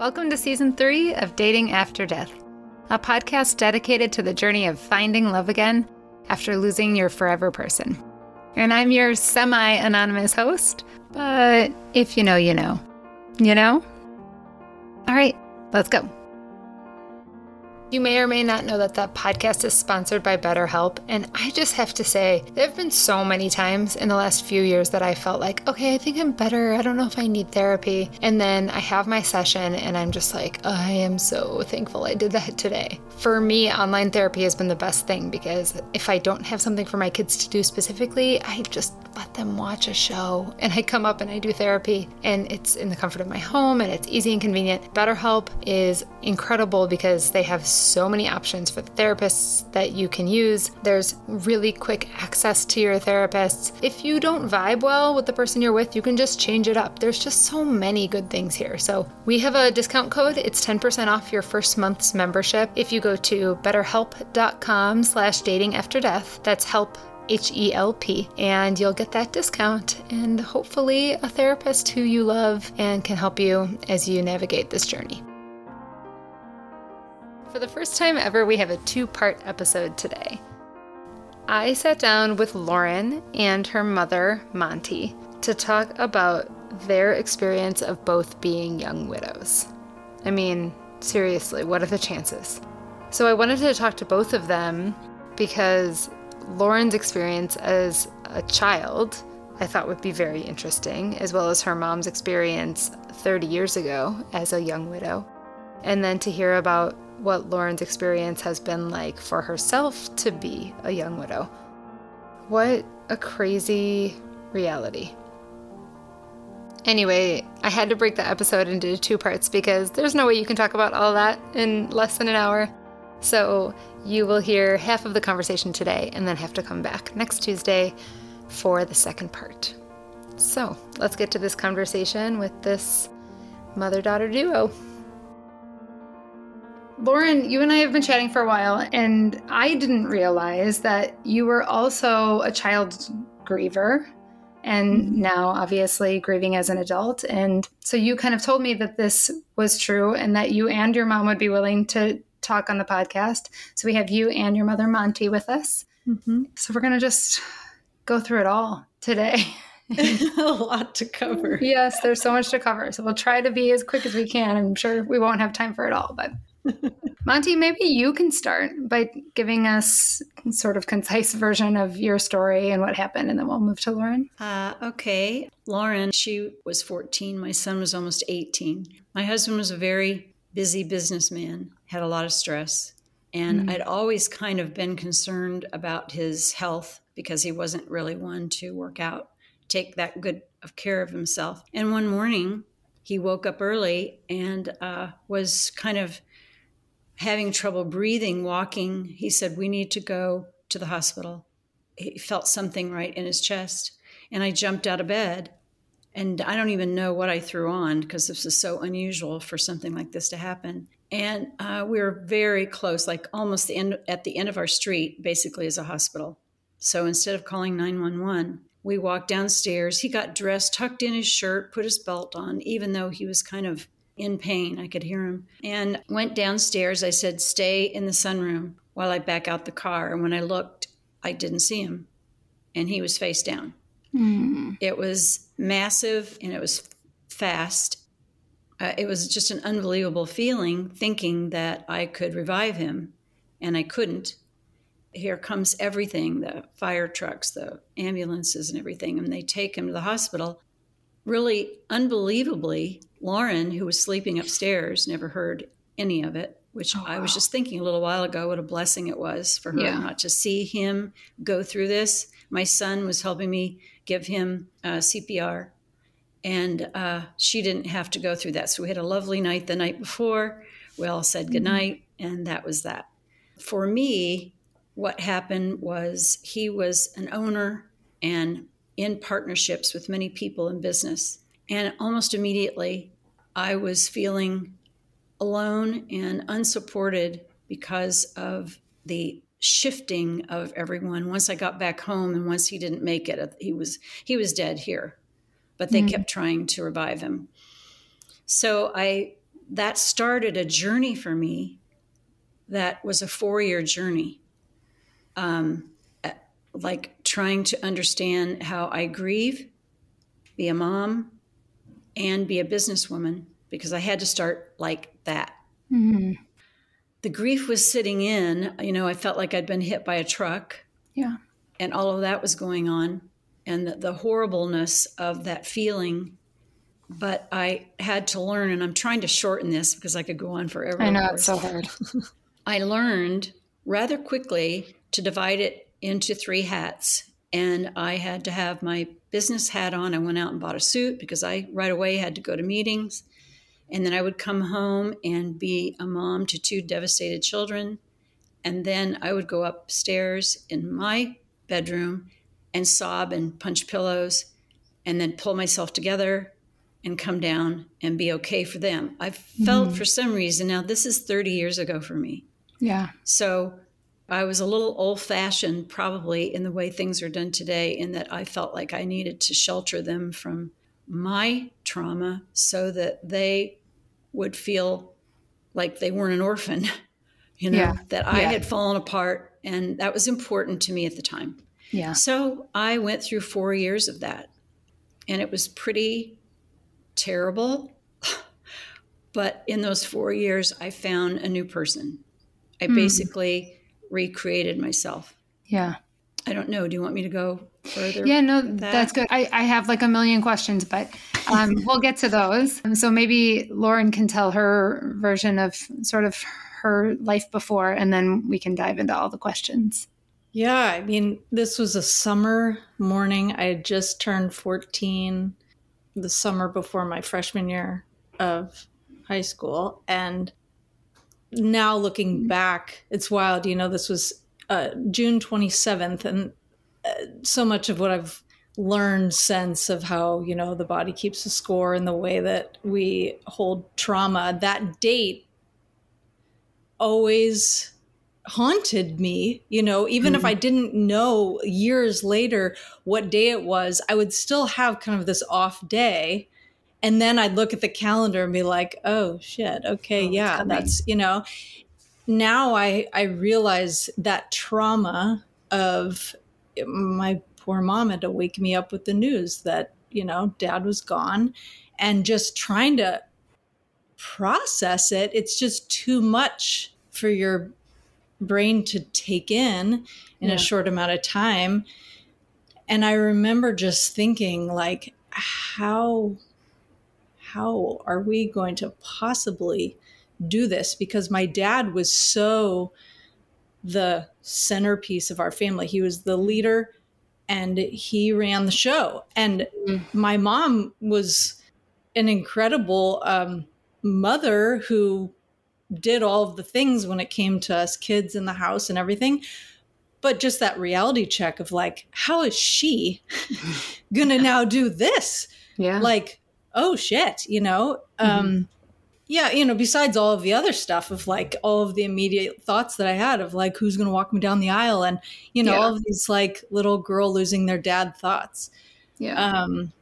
Welcome to season three of Dating After Death, a podcast dedicated to the journey of finding love again after losing your forever person. And I'm your semi anonymous host, but if you know, you know. You know? All right, let's go. You may or may not know that that podcast is sponsored by BetterHelp. And I just have to say, there have been so many times in the last few years that I felt like, okay, I think I'm better. I don't know if I need therapy. And then I have my session and I'm just like, I am so thankful I did that today. For me, online therapy has been the best thing because if I don't have something for my kids to do specifically, I just let them watch a show and I come up and I do therapy and it's in the comfort of my home and it's easy and convenient. BetterHelp is incredible because they have many options for the therapists that you can use. There's really quick access to your therapists. If you don't vibe well with the person you're with, you can just change it up. There's just so many good things here. So we have a discount code. It's 10% off your first month's membership if you go to betterhelp.com slash dating after death. That's help H E L P, and you'll get that discount and hopefully a therapist who you love and can help you as you navigate this journey. For the first time ever, we have a two part episode today. I sat down with Lauren and her mother, Monti, to talk about their experience of both being young widows. I mean, seriously, what are the chances? So I wanted to talk to both of them because Lauren's experience as a child I thought would be very interesting, as well as her mom's experience 30 years ago as a young widow. And then to hear about what Lauren's experience has been like for herself to be a young widow. What a crazy reality. Anyway, I had to break the episode into two parts because there's no way you can talk about all that in less than an hour. So you will hear half of the conversation today and then have to come back next Tuesday for the second part. So let's get to this conversation with this mother daughter duo. Lauren, you and I have been chatting for a while, and I didn't realize that you were also a child griever and mm-hmm. now obviously grieving as an adult. And so you kind of told me that this was true and that you and your mom would be willing to talk on the podcast. So we have you and your mother, Monti, with us. Mm-hmm. So we're going to just go through it all today. a lot to cover. Yes, there's so much to cover. So we'll try to be as quick as we can. I'm sure we won't have time for it all, but Monti, maybe you can start by giving us sort of concise version of your story and what happened, and then we'll move to Lauren. Uh, okay. Lauren, she was 14. My son was almost 18. My husband was a very busy businessman, had a lot of stress. And mm. I'd always kind of been concerned about his health because he wasn't really one to work out, take that good of care of himself. And one morning, he woke up early and uh, was kind of having trouble breathing, walking. He said, We need to go to the hospital. He felt something right in his chest. And I jumped out of bed. And I don't even know what I threw on because this is so unusual for something like this to happen. And uh, we were very close, like almost the end, at the end of our street, basically, is a hospital. So instead of calling 911, we walked downstairs. He got dressed, tucked in his shirt, put his belt on, even though he was kind of in pain. I could hear him. And went downstairs. I said, Stay in the sunroom while I back out the car. And when I looked, I didn't see him. And he was face down. Mm. It was massive and it was fast. Uh, it was just an unbelievable feeling thinking that I could revive him, and I couldn't. Here comes everything the fire trucks, the ambulances, and everything, and they take him to the hospital. Really unbelievably, Lauren, who was sleeping upstairs, never heard any of it, which oh, wow. I was just thinking a little while ago what a blessing it was for her yeah. not to see him go through this. My son was helping me give him uh, CPR, and uh, she didn't have to go through that. So we had a lovely night the night before. We all said mm-hmm. goodnight, and that was that. For me, what happened was he was an owner and in partnerships with many people in business. And almost immediately, I was feeling alone and unsupported because of the shifting of everyone once i got back home and once he didn't make it he was he was dead here but they mm kept trying to revive him so i that started a journey for me that was a four year journey. Um, like trying to understand how I grieve, be a mom, and be a businesswoman because I had to start like that. Mm-hmm. The grief was sitting in, you know, I felt like I'd been hit by a truck. Yeah. And all of that was going on, and the, the horribleness of that feeling. But I had to learn, and I'm trying to shorten this because I could go on forever. I know, it's so hard. I learned rather quickly to divide it into three hats. And I had to have my business hat on. I went out and bought a suit because I right away had to go to meetings. And then I would come home and be a mom to two devastated children. And then I would go upstairs in my bedroom and sob and punch pillows and then pull myself together and come down and be okay for them. I felt mm-hmm. for some reason, now this is 30 years ago for me. Yeah. So I was a little old fashioned, probably, in the way things are done today, in that I felt like I needed to shelter them from my trauma so that they would feel like they weren't an orphan, you know, yeah. that I yeah. had fallen apart. And that was important to me at the time. Yeah. So I went through four years of that. And it was pretty terrible. but in those four years, I found a new person. I mm. basically recreated myself. Yeah. I don't know. Do you want me to go further? Yeah, no, that? that's good. I, I have like a million questions, but um, we'll get to those. So maybe Lauren can tell her version of sort of her life before, and then we can dive into all the questions. Yeah, I mean, this was a summer morning. I had just turned 14 the summer before my freshman year of high school. And now looking back, it's wild. You know, this was uh, June 27th, and uh, so much of what I've learned sense of how you know the body keeps a score and the way that we hold trauma that date always haunted me you know even mm-hmm. if i didn't know years later what day it was i would still have kind of this off day and then I'd look at the calendar and be like, "Oh shit, okay, oh, yeah, that's you know." Now I I realize that trauma of my poor mom had to wake me up with the news that you know dad was gone, and just trying to process it. It's just too much for your brain to take in in yeah. a short amount of time. And I remember just thinking like how how are we going to possibly do this? Because my dad was so the centerpiece of our family. He was the leader and he ran the show. And mm-hmm. my mom was an incredible um, mother who did all of the things when it came to us kids in the house and everything. But just that reality check of like, how is she gonna now do this? Yeah. Like, oh shit, you know? Mm-hmm. Um, yeah, you know, besides all of the other stuff of like all of the immediate thoughts that I had of like who's going to walk me down the aisle and, you know, yeah. all of these like little girl losing their dad thoughts. Yeah. Um,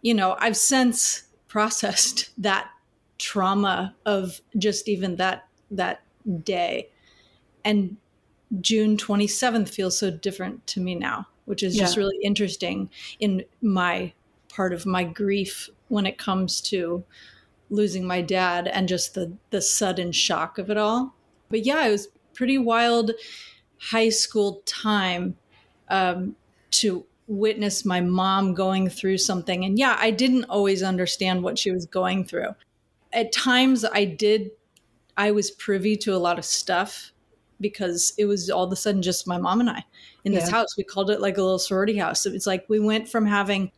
you know, I've since processed that trauma of just even that that day. And June 27th feels so different to me now, which is yeah. just really interesting in my part of my grief when it comes to losing my dad and just the the sudden shock of it all. But yeah, it was pretty wild high school time um, to witness my mom going through something. And yeah, I didn't always understand what she was going through. At times, I did. I was privy to a lot of stuff because it was all of a sudden just my mom and I in yeah. this house. We called it like a little sorority house. It's like we went from having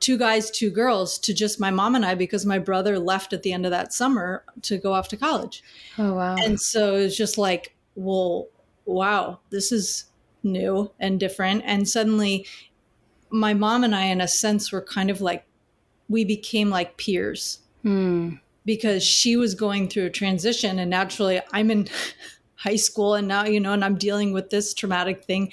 two guys, two girls to just my mom and I because my brother left at the end of that summer to go off to college. Oh, wow. And so it was just like, well, wow, this is new and different. And suddenly my mom and I, in a sense, were kind of like, we became like peers hmm. because she was going through a transition. And naturally, I'm in high school and now, you know, and I'm dealing with this traumatic thing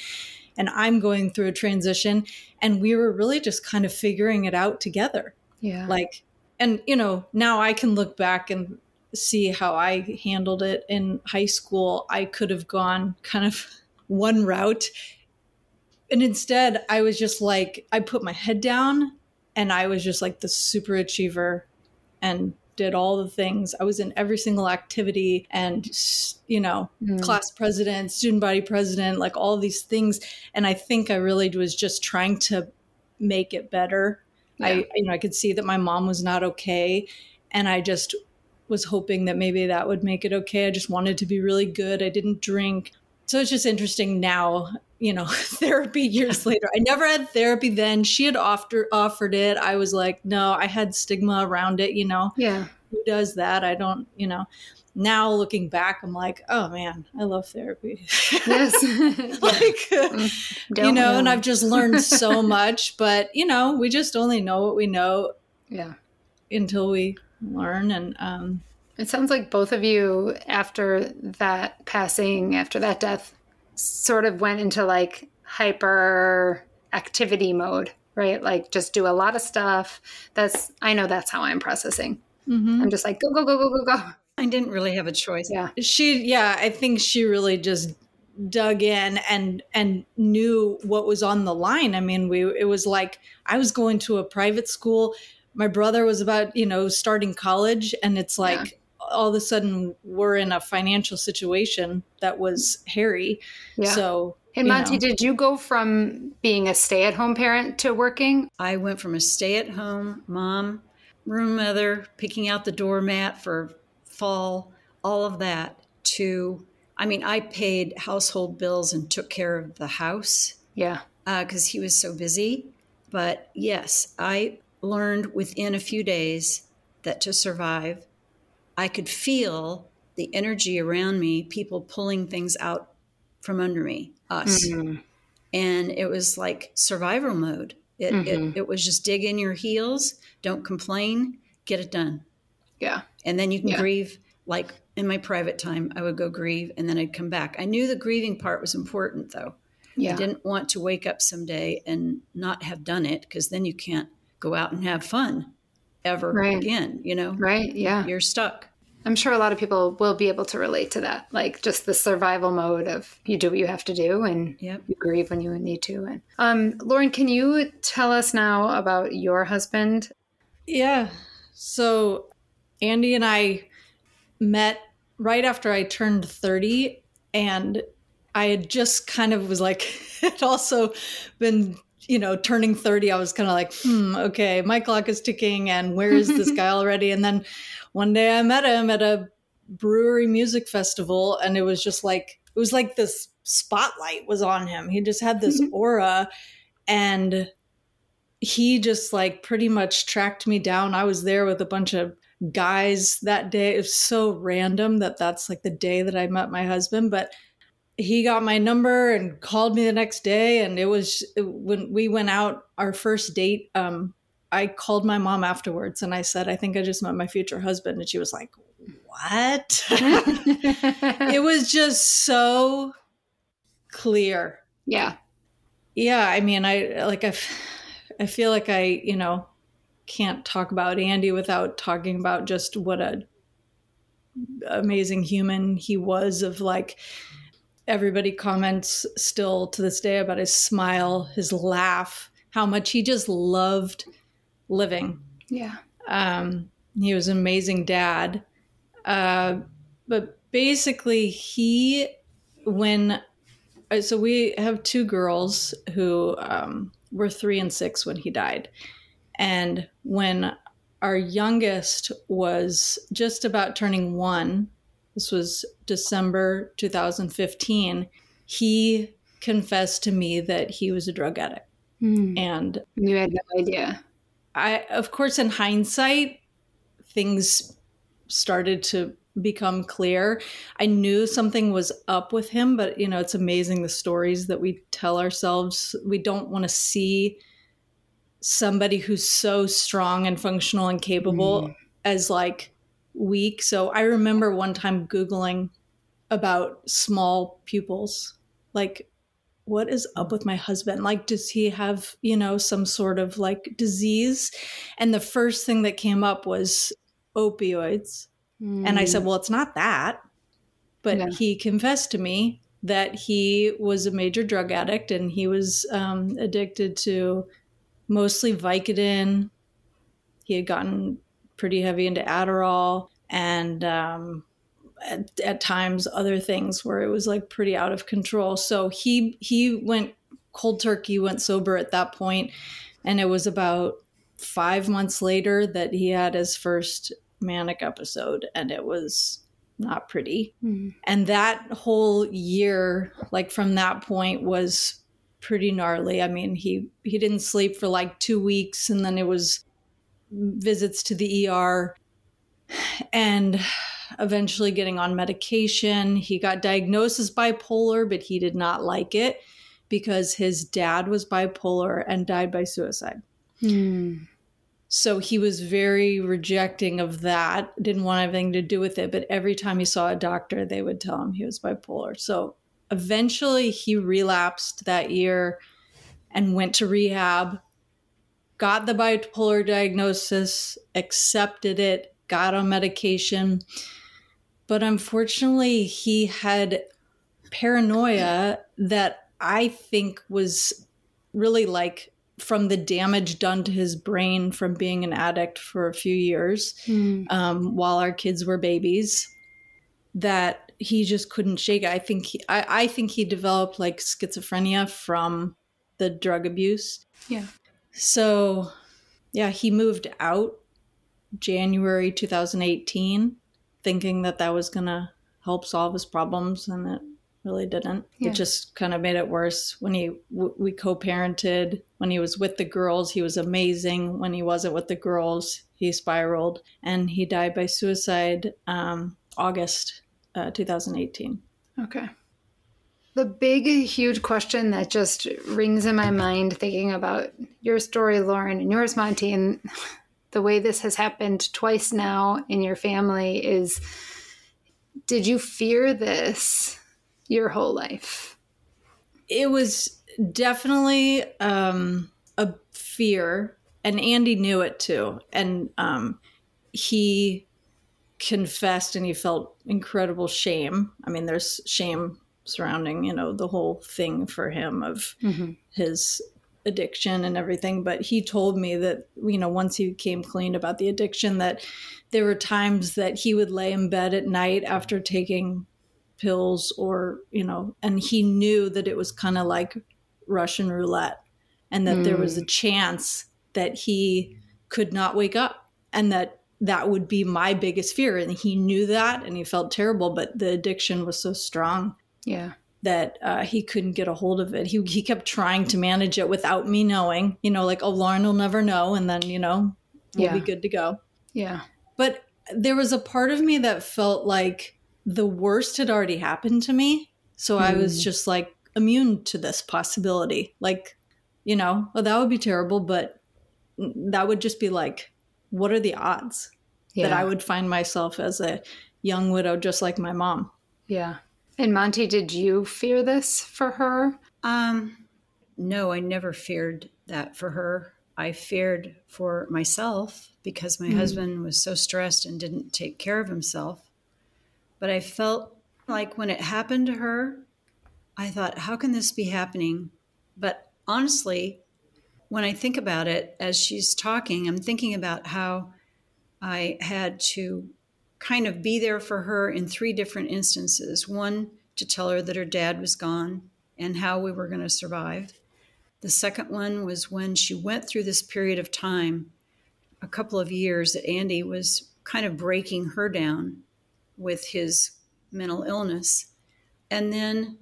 and I'm going through a transition. And we were really just kind of figuring it out together. Yeah. Like, and you know, now I can look back and see how I handled it in high school, I could have gone kind of one route. And instead, I was just like, I put my head down and I was just like the super achiever and did all the things. I was in every single activity and, you know, mm. class president, student body president, like all these things. And I think I really was just trying to make it better. Yeah. I, you know, I could see that my mom was not okay. And I just was hoping that maybe that would make it okay. I just wanted to be really good. I didn't drink. So it's just interesting now, you know, therapy years later. I never had therapy then. She had offered offered it. I was like, no, I had stigma around it, you know. Yeah. Who does that? I don't, you know. Now looking back, I'm like, oh man, I love therapy. Yes. like, mm, you know, know, and I've just learned so much, but you know, we just only know what we know. Yeah. Until we learn and um it sounds like both of you, after that passing, after that death, sort of went into like hyper activity mode, right? Like just do a lot of stuff. That's, I know that's how I'm processing. Mm-hmm. I'm just like, go, go, go, go, go, go. I didn't really have a choice. Yeah. She, yeah, I think she really just dug in and and knew what was on the line. I mean, we it was like I was going to a private school. My brother was about, you know, starting college and it's like all of a sudden we're in a financial situation that was hairy. Yeah. So, hey, Monti, know. did you go from being a stay at home parent to working? I went from a stay at home mom, room mother, picking out the doormat for fall, all of that, to, I mean, I paid household bills and took care of the house. Yeah. Because uh, he was so busy. But yes, I learned within a few days that to survive, I could feel the energy around me, people pulling things out from under me, us. Mm-hmm. And it was like survival mode. It, mm-hmm. it, it was just dig in your heels, don't complain, get it done. Yeah. And then you can yeah. grieve. Like in my private time, I would go grieve and then I'd come back. I knew the grieving part was important though. Yeah. I didn't want to wake up someday and not have done it because then you can't go out and have fun ever right. again, you know? Right. Yeah. You're stuck. I'm sure a lot of people will be able to relate to that. Like just the survival mode of you do what you have to do and yep. you grieve when you need to. And um, Lauren, can you tell us now about your husband? Yeah. So Andy and I met right after I turned 30 and I had just kind of was like, had also been you know, turning 30, I was kind of like, hmm, okay, my clock is ticking and where is this guy already? And then one day I met him at a brewery music festival and it was just like, it was like this spotlight was on him. He just had this aura and he just like pretty much tracked me down. I was there with a bunch of guys that day. It was so random that that's like the day that I met my husband, but he got my number and called me the next day and it was when we went out our first date um, i called my mom afterwards and i said i think i just met my future husband and she was like what? It was just so clear. Yeah. Yeah i mean i like i i feel like i you know can't talk about andy without talking about just what a amazing human he was of like everybody comments still to this day about his smile, his laugh, how much he just loved living. Yeah. Um, he was an amazing dad. Uh, but basically, he, when, uh, so we have two girls who um, were three and six when he died. And when our youngest was just about turning one, this was December 2015, he confessed to me that he was a drug addict. Mm. And you had no idea. I, of course, in hindsight, things started to become clear. I knew something was up with him, but you know, it's amazing the stories that we tell ourselves. We don't want to see somebody who's so strong and functional and capable mm. as like weak. So I remember one time Googling about small pupils. Like, what is up with my husband? Like, does he have, you know, some sort of like disease? And the first thing that came up was opioids. Mm. And I said, Well, it's not that. But yeah. he confessed to me that he was a major drug addict and he was um, addicted to mostly Vicodin. He had gotten pretty heavy into Adderall and um, at, at, times other things where it was like pretty out of control. So he he went cold turkey, went sober at that point, and it was about five months later that he had his first manic episode, and it was not pretty. Mm-hmm. And that whole year, like from that point, was pretty gnarly. I mean, he he didn't sleep for like two weeks, and then it was visits to the ER, and eventually getting on medication. He got diagnosed as bipolar, but he did not like it because his dad was bipolar and died by suicide. Hmm. So he was very rejecting of that, didn't want anything to do with it. But every time he saw a doctor, they would tell him he was bipolar. So eventually he relapsed that year and went to rehab, got the bipolar diagnosis, accepted it, got on medication. But unfortunately, he had paranoia that I think was really like from the damage done to his brain from being an addict for a few years mm. um, while our kids were babies that he just couldn't shake it. I think he, I, I think he developed like schizophrenia from the drug abuse. Yeah. So, yeah, he moved out January 2018, thinking that that was gonna help solve his problems, and it really didn't. Yeah. It just kind of made it worse. When he w- we co-parented, when he was with the girls, he was amazing. When he wasn't with the girls, he spiraled, and he died by suicide um, August uh, 2018. Okay. The big, huge question that just rings in my mind thinking about your story, Lauren, and yours, Monti, and the way this has happened twice now in your family is did you fear this your whole life? It was definitely um, a fear, and Andy knew it too. And um, he confessed and he felt incredible shame. I mean, there's shame surrounding, you know, the whole thing for him of mm-hmm. his addiction and everything. But he told me that, you know, once he came clean about the addiction, that there were times that he would lay in bed at night after taking pills or, you know, and he knew that it was kind of like Russian roulette and that mm. there was a mm. chance that he could not wake up and that that would be my biggest fear and he knew that and he felt terrible but the addiction was so strong yeah that uh, he couldn't get a hold of it he, he kept trying to manage it without me knowing you know like oh lauren will never know and then you know we'll yeah. be good to go yeah but there was a part of me that felt like the worst had already happened to me so mm. i was hmm. just like immune to this possibility like you know well that would be terrible but that would just be like what are the odds yeah. that I would find myself as a young widow just like my mom? Yeah. And Monti, did you fear this for her? Um, no, I never feared that for her. I feared for myself because my mm husband was so stressed and didn't take care of himself. But I felt like when it happened to her, I thought, how can this be happening? But honestly, when I think about it as she's talking, I'm thinking about how I had to kind of be there for her in three different instances. One, to tell her that her dad was gone and how we were going to survive. The second one was when she went through this period of time, a couple of years, that Andy was kind of breaking her down with his mental illness. And then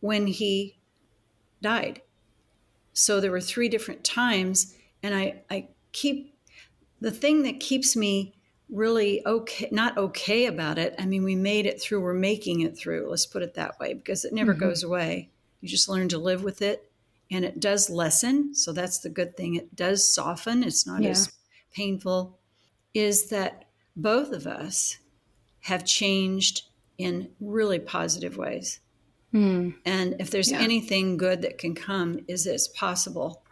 when he died. So there were three different times, and I, I keep the thing that keeps me really okay, not okay about it. I mean, we made it through, we're making it through, let's put it that way, because it never mm-hmm. goes away. You just learn to live with it, and it does lessen. So that's the good thing. It does soften, it's not yeah. as painful. Is that both of us have changed in really positive ways. Mm. And if there's yeah. anything good that can come, is it's possible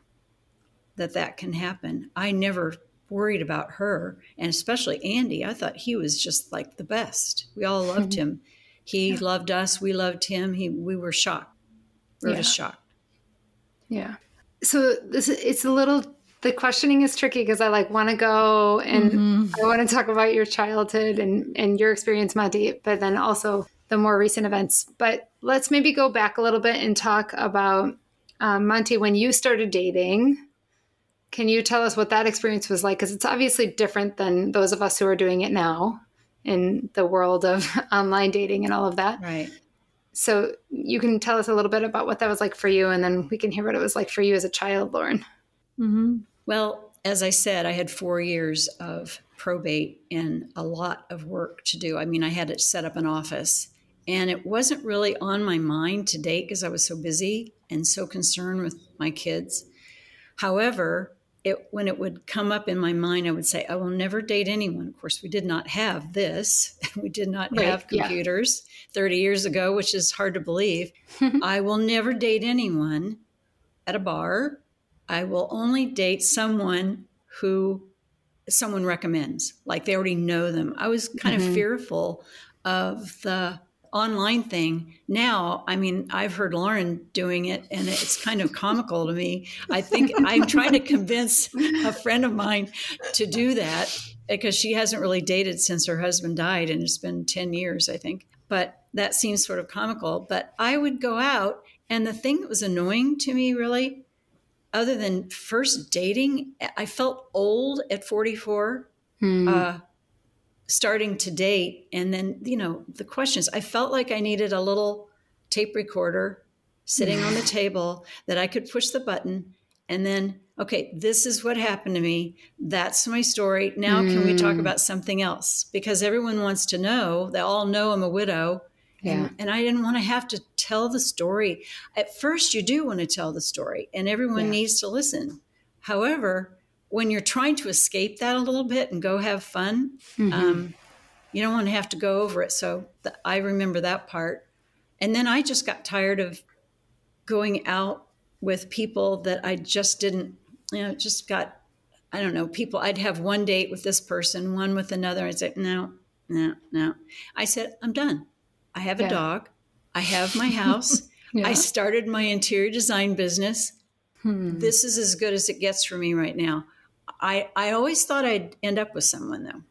that that can happen. I never worried about her and especially Andy. I thought he was just like the best. We all loved him. He yeah. loved us. We loved him. He, we were shocked. We were yeah. just shocked. Yeah. So this it's a little the questioning is tricky because I like want to go and mm-hmm. I want to talk about your childhood and and your experience, Monti, but then also the more recent events. But let's maybe go back a little bit and talk about um, Monti when you started dating. Can you tell us what that experience was like? Because it's obviously different than those of us who are doing it now in the world of online dating and all of that. Right. So you can tell us a little bit about what that was like for you, and then we can hear what it was like for you as a child, Lauren. Mm-hmm. Well, as I said, I had four years of probate and a lot of work to do. I mean, I had to set up an office, and it wasn't really on my mind to date because I was so busy and so concerned with my kids. However, it, when it would come up in my mind, I would say, I will never date anyone. Of course, we did not have this. we did not right, have computers yeah. 30 years ago, which is hard to believe. I will never date anyone at a bar. I will only date someone who someone recommends, like they already know them. I was kind mm-hmm. of fearful of the online thing. Now i mean i've heard lauren doing it and it's kind of comical to me. I think i'm trying to convince a friend of mine to do that because she hasn't really dated since her husband died and it's been 10 years i think. But that seems sort of comical. But i would go out and the thing that was annoying to me really other than first dating i felt old at 44 hmm. uh, starting to date and then you know the questions i felt like i needed a little tape recorder sitting on the table that i could push the button and then okay this is what happened to me that's my story now mm. can we talk mm. about something else because everyone wants to know they all know i'm a widow yeah. and, and i didn't want to have to tell the story at first you do want to tell the story and everyone yeah. needs to listen however when you're trying to escape that a little bit and go have fun, mm-hmm. um, you don't want to have to go over it. So the, I remember that part. And then I just got tired of going out with people that I just didn't, you know, just got, I don't know, people. I'd have one date with this person, one with another. I'd say, no, no, no. I said, I'm done. I have yeah. a dog. I have my house. yeah. I started my interior design business. Hmm. This is as good as it gets for me right now. I, I always thought I'd end up with someone though.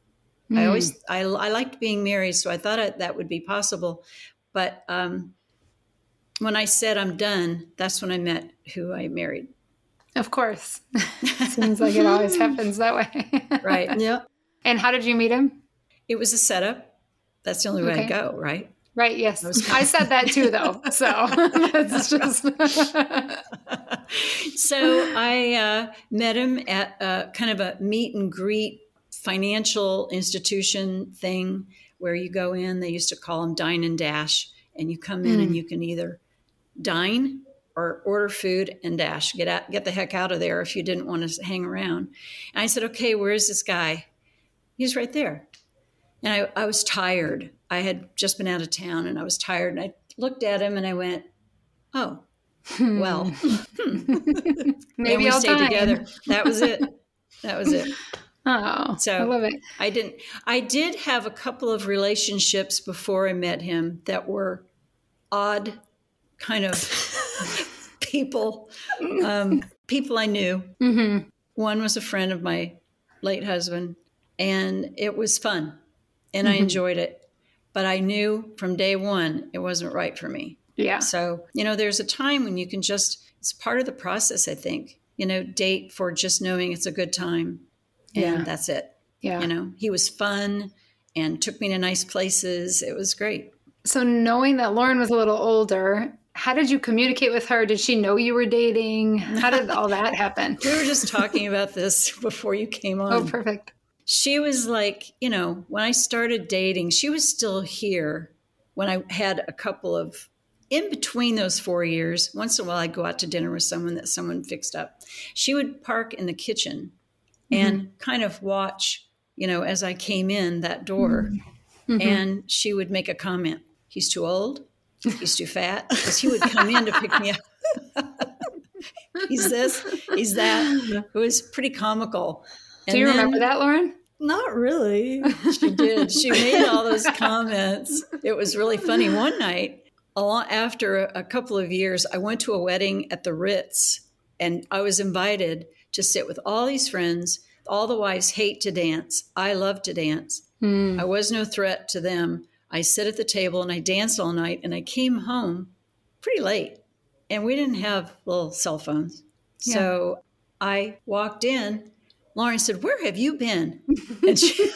Mm. I hmm. always I, I liked being married, so I thought I, that would be possible. But um, when I said I'm done, that's when I met who I married. Of course, seems like it always happens that way. right. Yeah. And how did you meet him? It was a setup. That's the only way okay. to go, right? Right. Yes, I said that too, though. So it's just. so I uh, met him at a, kind of a meet and greet financial institution thing where you go in. They used to call them dine and dash, and you come in mm. and hmm. you can either dine or order food and dash. Get out, get the heck out of there if you didn't want to hang around. And I said, okay, where is this guy? He's right there. And I, I was tired. I had just been out of town and I was tired. And I looked at him and I went, oh, well, maybe I'll stay together. That was it. That was it. Oh, so I love it. I didn't. I did have a couple of relationships before I met him that were odd, kind of people. Um, people I knew. Mm-hmm. One was a friend of my late husband, and it was fun and mm-hmm. I enjoyed it. But I knew from day one it wasn't right for me. Yeah. So, you know, there's a time when you can just, it's part of the process, I think, you know, date for just knowing it's a good time. And yeah. that's it. Yeah. You know, he was fun and took me to nice places. It was great. So, knowing that Lauren was a little older, how did you communicate with her? Did she know you were dating? How did all that happen? we were just talking about this before you came on. Oh, perfect she was like, you know, when I started dating, she was still here when I had a couple of in between those four years. Once in a while, I'd go out to dinner with someone that someone fixed up. She would park in the kitchen and mm-hmm. kind of watch, you know, as I came in that door, mm-hmm. and she would make a comment. He's too old. He's too fat. Because he would come in to pick me up. he's this. He's that. It was pretty comical Do you then, remember that, Lauren? Not really. She did. She made all those comments. It was really funny. One night, after a couple of years, I went to a wedding at the Ritz and I was invited to sit with all these friends. All the wives hate to dance. I love to dance. Mm. I was no threat to them. I sit at the table and I danced all night and I came home pretty late and we didn't have little cell phones. Yeah. So I walked in Lauren said, Where have you been? And she,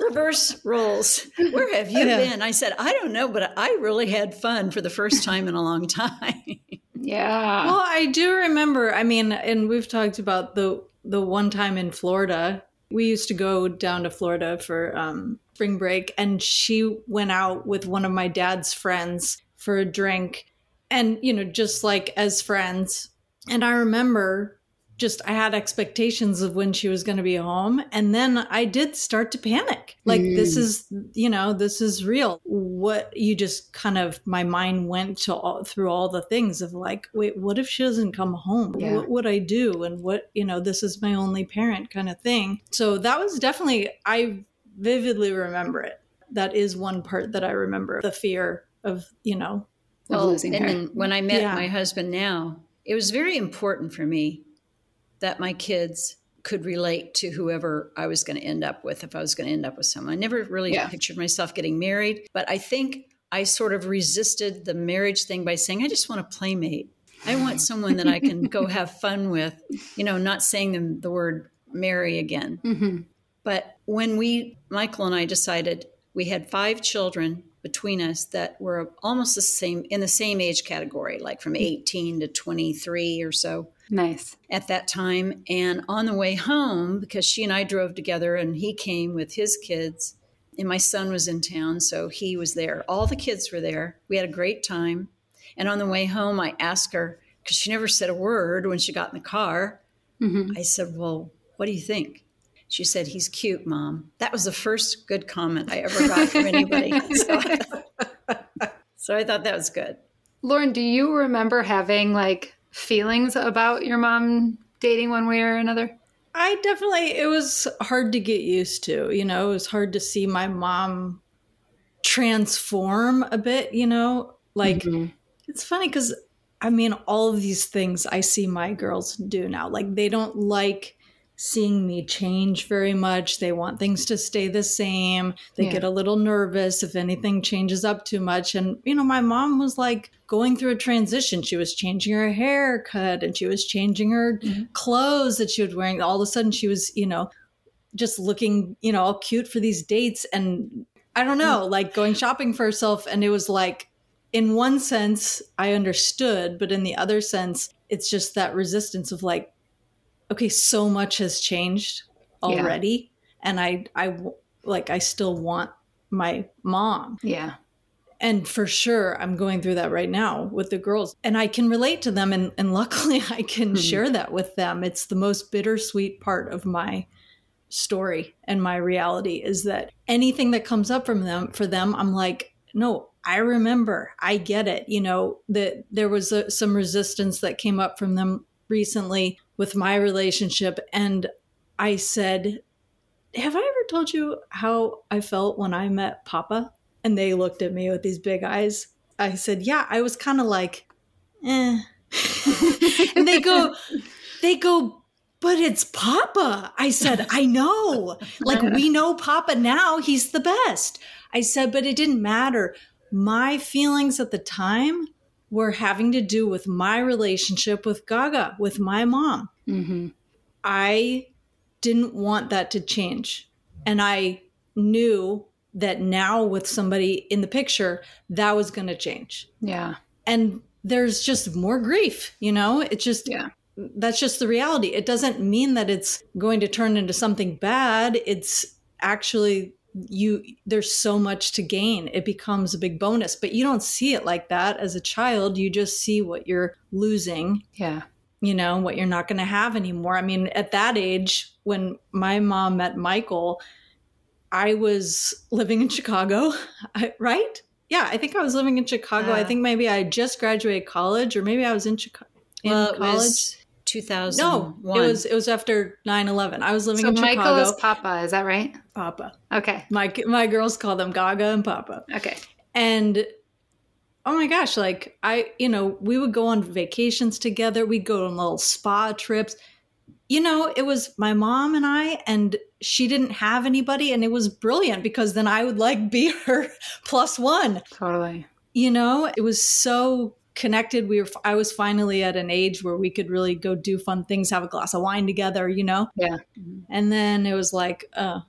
reverse roles. Where have you yeah. been? I said, I don't know, but I really had fun for the first time in a long time. yeah. Well, I do remember, I mean, and we've talked about the the one time in Florida. We used to go down to Florida for um, spring break, and she went out with one of my dad's friends for a drink. And, you know, just like as friends. And I remember just I had expectations of when she was going to be home and then I did start to panic. Like mm. this is, you know, this is real. What you just kind of my mind went to all through all the things of like, wait, what if she doesn't come home? Yeah. What would I do? And what, you know, this is my only parent kind of thing. So that was definitely I vividly remember it. That is one part that I remember. The fear of, you know, well, losing and her. then when I met yeah. my husband now, it was very important for me that my kids could relate to whoever I was going to end up with if I was going to end up with someone. I never really yeah. pictured myself getting married, but I think I sort of resisted the marriage thing by saying, I just want a playmate. I want someone that I can go have fun with, you know, not saying them the word marry again. Mm-hmm. But when we, Michael and I decided we had five children between us that were almost the same in the same age category, like from 18 to 23 or so. Nice. At that time. And on the way home, because she and I drove together and he came with his kids, and my son was in town, so he was there. All the kids were there. We had a great time. And on the way home, I asked her, because she never said a word when she got in the car. Mm-hmm. I said, Well, what do you think? She said, He's cute, mom. That was the first good comment I ever got from anybody. so, I thought, so I thought that was good. Lauren, do you remember having like feelings about your mom dating one way or another? I definitely, it was hard to get used to. You know, it was hard to see my mom transform a bit, you know? Like, mm-hmm. it's funny because I mean, all of these things I see my girls do now. Like, they don't like seeing me change very much. They want things to stay the same. They yeah. get a little nervous if anything changes up too much. And, you know, my mom was like going through a transition. She was changing her haircut and she was changing her mm-hmm. clothes that she was wearing. All of a sudden, she was, you know, just looking, you know, all cute for these dates. And I don't know, mm-hmm. like going shopping for herself. And it was like, in one sense, I understood, but in the other sense, it's just that resistance of like, okay, so much has changed already. Yeah. And I, I like, I still want my mom. Yeah. And for sure, I'm going through that right now with the girls. And I can relate to them. And, and luckily, I can mm-hmm. share that with them. It's the most bittersweet part of my story and my reality is that anything that comes up from them, for them, I'm like, no, I remember. I get it. You know, that there was a, some resistance that came up from them recently with my relationship. And I said, Have I ever told you how I felt when I met Papa? And they looked at me with these big eyes. I said, Yeah, I was kind of like, eh. and they go, they go, but it's Papa. I said, I know. Like, we know Papa now. He's the best. I said, but it didn't matter. My feelings at the time were having to do with my relationship with Gaga, with my mom. Mm-hmm. I didn't want that to change. And I knew that now with somebody in the picture, that was going to change. Yeah. And there's just more grief, you know? It's just, yeah. That's just the reality. It doesn't mean that it's going to turn into something bad. It's actually you there's so much to gain. It becomes a big bonus but you don't see it like that as a child. You just see what you're losing yeah. you know what you're not going to have anymore. I mean at that age when my mom met michael i was living in chicago right? Yeah i think i was living in chicago. Uh, i think maybe i just graduated college or maybe i was in chicago in well, college 2001. No, it was it was after 9-11. I was living So in Michael Chicago. is Papa, is that right? Papa. Okay. My my girls call them Gaga and Papa. Okay. And oh my gosh, like I, you know, we would go on vacations together. We'd go on little spa trips. You know, it was my mom and I, and she didn't have anybody, and it was brilliant because then I would like be her plus one. Totally. You know, it was so connected. We were, I was finally at an age where we could really go do fun things, have a glass of wine together. You know, Yeah. and then it was like, uh,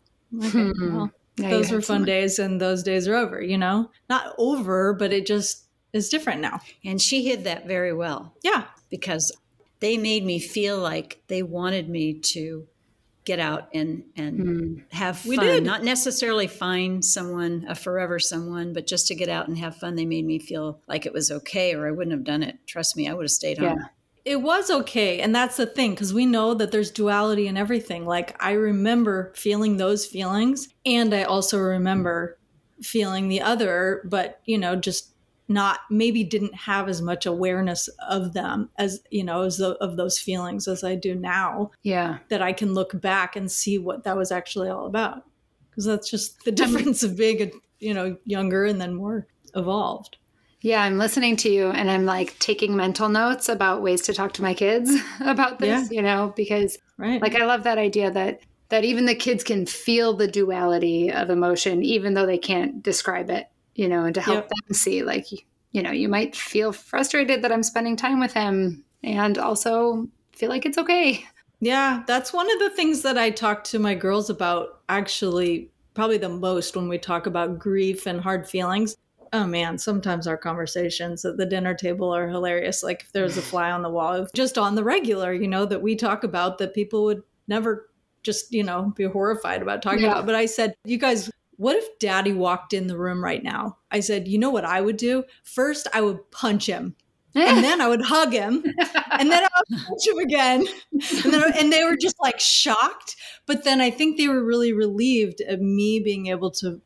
okay, Hmm. well, Yeah, those were fun someone. days and those days are over you know not over but it just is different now and she hid that very well yeah because they made me feel like they wanted me to get out and and Mm. have fun We did. not necessarily find someone a forever someone but just to get out and have fun they made me feel like it was okay or i wouldn't have done it trust me i would have stayed Yeah. home it was okay and that's the thing because we know that there's duality in everything like i remember feeling those feelings and i also remember feeling the other but you know just not maybe didn't have as much awareness of them as you know as the, of those feelings as i do now. Yeah. that i can look back and see what that was actually all about. Because that's just the difference of being a you know younger and then more evolved. Yeah, I'm listening to you and I'm like taking mental notes about ways to talk to my kids about this, yeah. you know, because right. like I love that idea that that even the kids can feel the duality of emotion even though they can't describe it, you know, and to help Yep. them see like you know, you might feel frustrated that I'm spending time with him and also feel like it's okay. Yeah, that's one of the things that I talk to my girls about actually probably the most when we talk about grief and hard feelings. Oh man, sometimes our conversations at the dinner table are hilarious. Like if there's a fly on the wall, just on the regular, you know, that we talk about that people would never just, you know, be horrified about talking Yeah. about. But I said, you guys, what if daddy walked in the room right now? I said, you know what I would do? First, I would punch him and then I would hug him and then I would punch him again. And then and they were just like shocked. But then I think they were really relieved of me being able to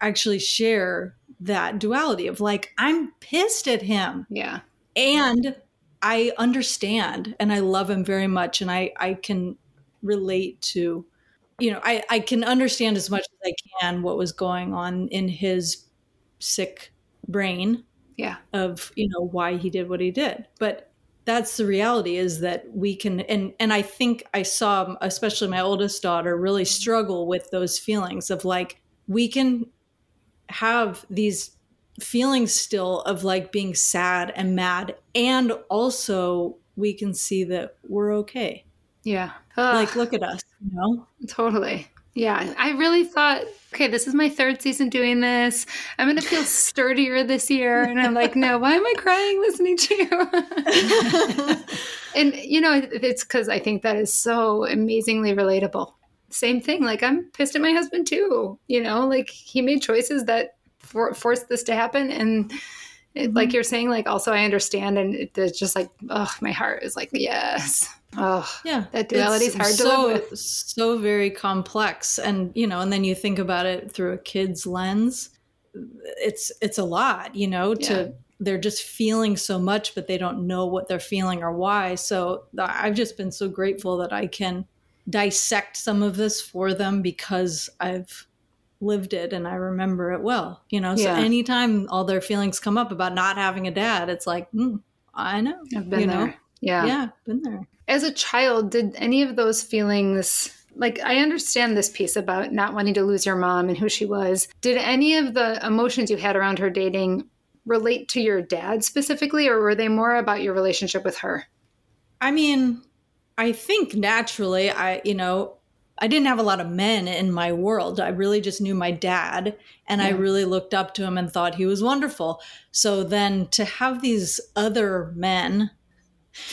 actually share that duality of like, I'm pissed at him. yeah. And I understand and I love him very much. And I, I can relate to, you know, I, I can understand as much as I can what was going on in his sick brain Yeah. of you know why he did what he did but that's the reality is that we can and and i think i saw especially my oldest daughter really struggle with those feelings of like we can have these feelings still of like being sad and mad and also we can see that we're okay Yeah. Ugh. like look at us you know Totally. Yeah. I really thought, okay, this is my third season doing this. I'm going to feel sturdier this year. And I'm like, no, why am I crying listening to you? and, you know, it's because I think that is so amazingly relatable. Same thing. Like, I'm pissed at my husband too. You know, like he made choices that for- forced this to happen. And, it, like mm-hmm. you're saying, like, also I understand. And it- it's just like, oh, my heart is like, yes. Oh, yeah That duality is hard to so, live with. so very complex and you know and then you think about it through a kid's lens it's it's a lot you know to they're just feeling so much but they don't know what they're feeling or why so i've just been so grateful that i can dissect some of this for them because i've lived it and i remember it well you know so Yeah. anytime all their feelings come up about not having a dad it's like mm, i know I've been you know? there. Yeah. yeah been there As a child, did any of those feelings, like I understand this piece about not wanting to lose your mom and who she was, did any of the emotions you had around her dating relate to your dad specifically, or were they more about your relationship with her? I mean, I think naturally, I, you know, I didn't have a lot of men in my world. I really just knew my dad and I really looked up to him and thought he was wonderful. So then to have these other men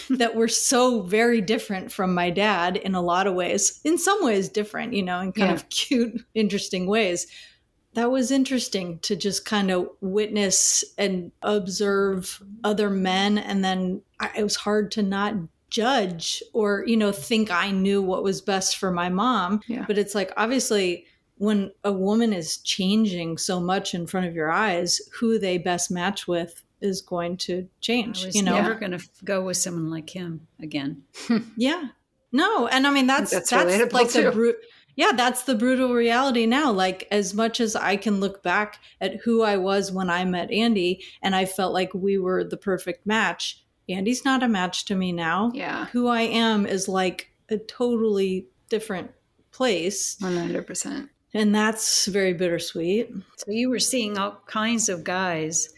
that were so very different from my dad in a lot of ways, in some ways different, you know, in kind Yeah. of cute, interesting ways. That was interesting to just kind of witness and observe other men. And then I, it was hard to not judge or, you know, think I knew what was best for my mom. Yeah. But it's like, obviously, when a woman is changing so much in front of your eyes, who they best match with is going to change. I was you know, never going to go with someone like him again. yeah, no, and I mean that's That's that's, relatable, like the too. Yeah, that's the brutal reality now. Like as much as I can look back at who I was when I met Andy, and I felt like we were the perfect match. Andy's not a match to me now. Yeah. Who I am is like a totally different place, 100%. and that's very bittersweet. So you were seeing all kinds of guys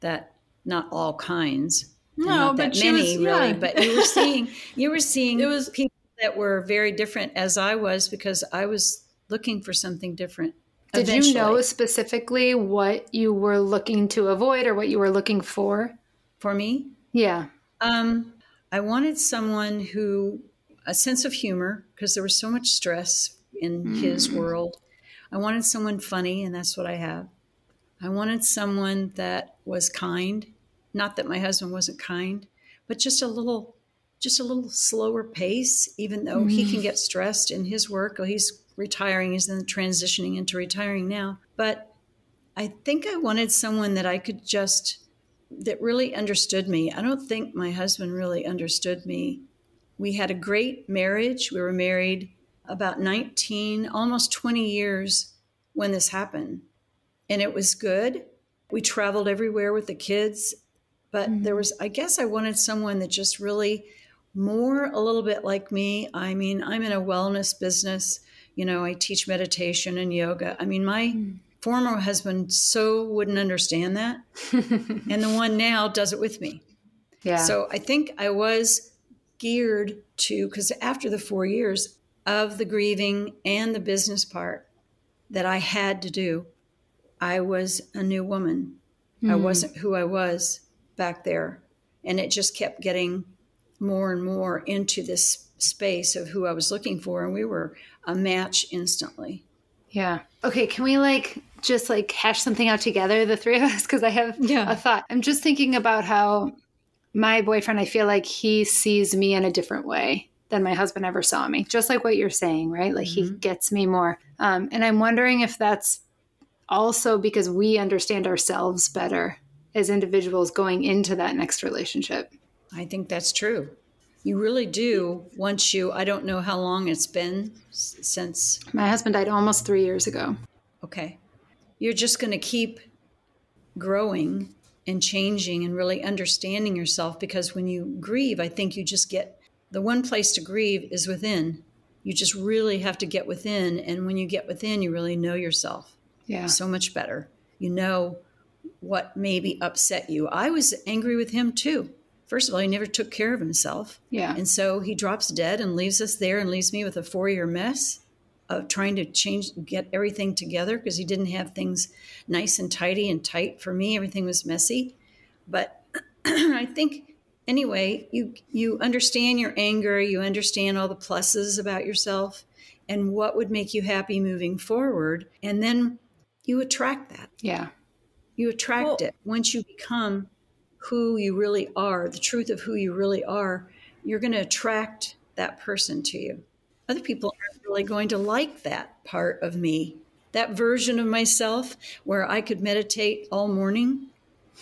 that, not all kinds, No, but many was- really, yeah. but you were seeing, you were seeing It was- people that were very different as I was because I was looking for something different. Did you know specifically what you were looking to avoid or what you were looking for? For me, Yeah. Um, I wanted someone who a sense of humor because there was so much stress in his world. I wanted someone funny, and that's what I have. I wanted someone that was kind. Not that my husband wasn't kind, but just a little, just a little slower pace. Even though he can mm. get stressed in his work, oh, he's retiring. He's then transitioning into retiring now. But I think I wanted someone that I could just that really understood me. I don't think my husband really understood me. We had a great marriage. We were married about 19, almost 20 years when this happened. And it was good. We traveled everywhere with the kids, but there mm-hmm. was, I guess, I wanted someone that just really more a little bit like me. I mean, I'm in a wellness business. You know, I teach meditation and yoga. I mean, my hmm. former husband so wouldn't understand that and the one now does it with me. Yeah. So I think I was geared to because after the four years of the grieving and the business part that I had to do, I was a new woman. I wasn't who I was back there, and it just kept getting more and more into this space of who I was looking for, and we were a match instantly. Yeah. Okay, can we like just like hash something out together, the three of us? Because I have Yeah. a thought. I'm just thinking about how my boyfriend, I feel like he sees me in a different way than my husband ever saw me. Just like what you're saying, right? Like he gets me more. Um, and I'm wondering if that's also because we understand ourselves better as individuals going into that next relationship. I think that's true. You really do once you, I don't know how long it's been since My husband died almost three years ago. Okay. You're just going to keep growing and changing and really understanding yourself because when you grieve, I think you just get the one place to grieve is within. You just really have to get within. And when you get within, you really know yourself Yeah. so much better. You know what maybe upset you. I was angry with him too. First of all, he never took care of himself. Yeah. And so he drops dead and leaves us there and leaves me with a four year mess of trying to change, get everything together because he didn't have things nice and tidy and tight for me. Everything was messy. But I think anyway, you you understand your anger, you understand all the pluses about yourself and what would make you happy moving forward, and then you attract that. Yeah. You attract Well- it once you become who you really are, the truth of who you really are. You're going to attract that person to you. Other people aren't really going to like that part of me, that version of myself where I could meditate all morning.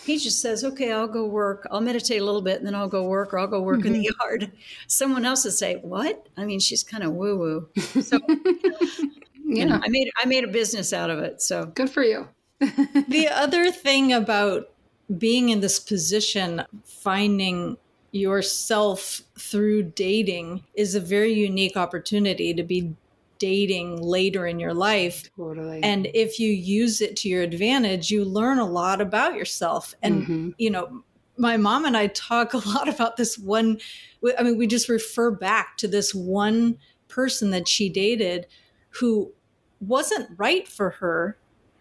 He just says, okay, I'll go work. I'll meditate a little bit and then I'll go work or I'll go work in the mm-hmm. yard. Someone else would say, what? I mean, she's kind of woo woo. So Yeah. you know, I made, I made a business out of it. So Good for you. the other thing about being in this position, finding yourself through dating is a very unique opportunity to be dating later in your life. Totally. And if you use it to your advantage, you learn a lot about yourself. And, Mhm. you know, my mom and I talk a lot about this one. I mean, we just refer back to this one person that she dated who wasn't right for her,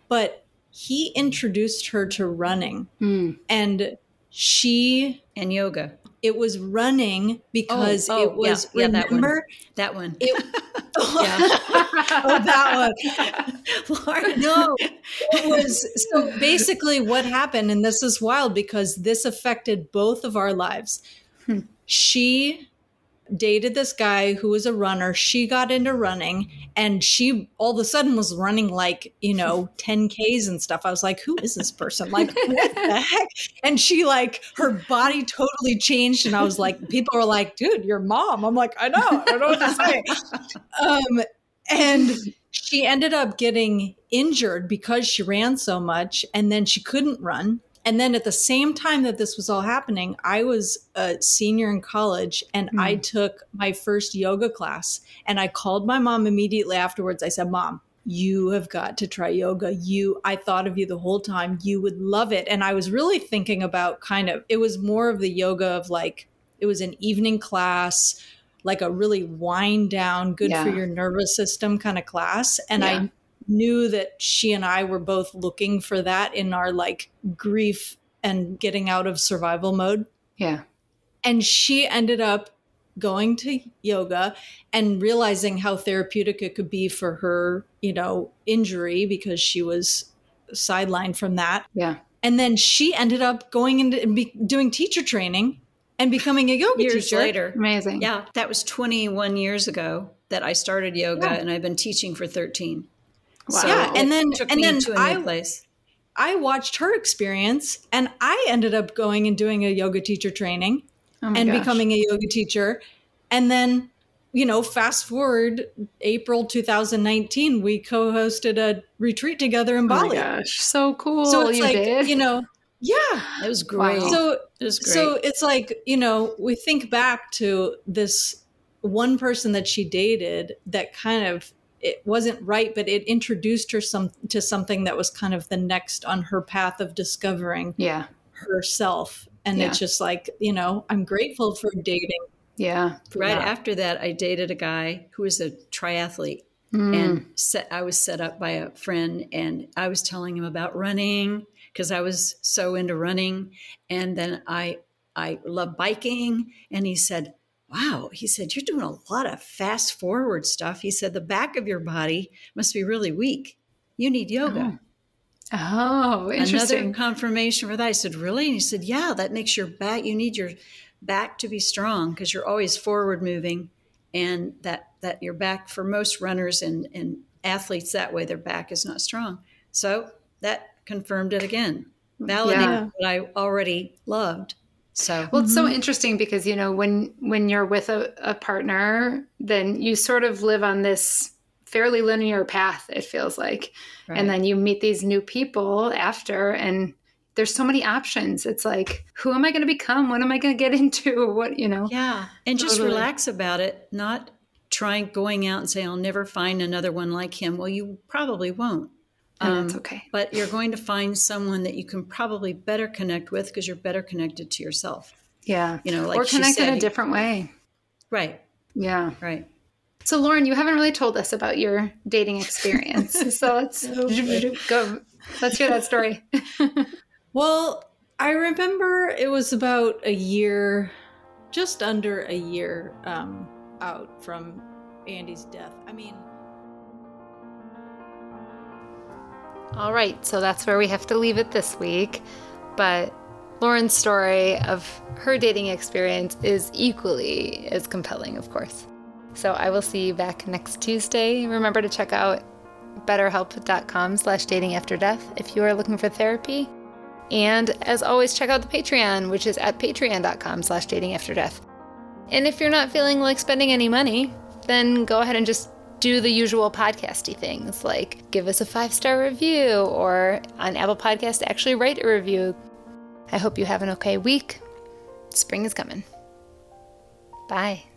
but he introduced her to running. Mm. And she, and yoga. it was running because oh, it was, yeah, yeah, that one. remember? That one. It, Yeah. oh, that one. Lauren. No, it was so basically what happened, and this is wild because this affected both of our lives. Hmm. She dated this guy who was a runner. She got into running and she all of a sudden was running like, you know, 10Ks and stuff. I was like, who is this person? Like, what the heck? And she, like, her body totally changed. And I was like, people were like, dude, your mom. I'm like, I know. I don't know what to say. um, and she ended up getting injured because she ran so much and then she couldn't run and then at the same time that this was all happening, I was a senior in college and mm. I took my first yoga class. And I called my mom immediately afterwards. I said, Mom, you have got to try yoga. You, I thought of you the whole time. You would love it. And I was really thinking about kind of, it was more of the yoga of like, it was an evening class, like a really wind down, good yeah. for your nervous system kind of class. And yeah. I knew that she and I were both looking for that in our like grief and getting out of survival mode. Yeah. And she ended up going to yoga and realizing how therapeutic it could be for her, you know, injury because she was sidelined from that. Yeah. And then she ended up going into and be, doing teacher training and becoming a yoga years teacher. later. Amazing. Yeah, that was 21 years ago that I started yoga yeah. and I've been teaching for 13. Wow. So yeah, and then and then I. I watched her experience, and I ended up going and doing a yoga teacher training oh and gosh. becoming a yoga teacher, and then you know, fast forward April 2019, we co-hosted a retreat together in Bali. Oh my gosh, so cool! So it's you like did. you know, yeah, it was great. Wow. So it was great. So it's like you know, we think back to this one person that she dated that kind of it wasn't right, but it introduced her some to something that was kind of the next on her path of discovering yeah. herself. And yeah. it's just like, you know, I'm grateful for dating. Yeah. Right that. after that, I dated a guy who was a triathlete. Mm. And set, I was set up by a friend, and I was telling him about running because I was so into running. And then I I love biking, and he said, wow, he said, you're doing a lot of fast forward stuff. He said, the back of your body must be really weak. You need yoga. Oh, oh interesting. Another confirmation for that. I said, really? And he said, yeah, that makes your back, you need your back to be strong because you're always forward moving. And that, that your back for most runners and, and athletes that way, their back is not strong. So that confirmed it again, hmm, validating yeah. what I already loved. So well, it's mm-hmm. so interesting because you know when when you're with a, a partner, then you sort of live on this fairly linear path. It feels like, right. and then you meet these new people after, and there's so many options. It's like, who am I going to become? What am I going to get into? What you know? Yeah, and totally. just relax about it. Not trying going out and say I'll never find another one like him. Well, you probably won't. Um, that's okay. But you're going to find someone that you can probably better connect with because you're better connected to yourself. Yeah. You know, like or connect said, in a different way. Right. Yeah. Right. So, Lauren, you haven't really told us about your dating experience. so let's go. Let's hear that story. well, I remember it was about a year, just under a year um, out from Andy's death. I mean, All right, so that's where we have to leave it this week. But Lauren's story of her dating experience is equally as compelling, of course. So I will see you back next Tuesday. Remember to check out betterhelp.com slash dating after death if you are looking for therapy. And as always, check out the Patreon, which is at patreon.com slash dating after death. And if you're not feeling like spending any money, then go ahead and just do the usual podcasty things like give us a five star review or on Apple Podcast actually write a review. I hope you have an okay week. Spring is coming. Bye.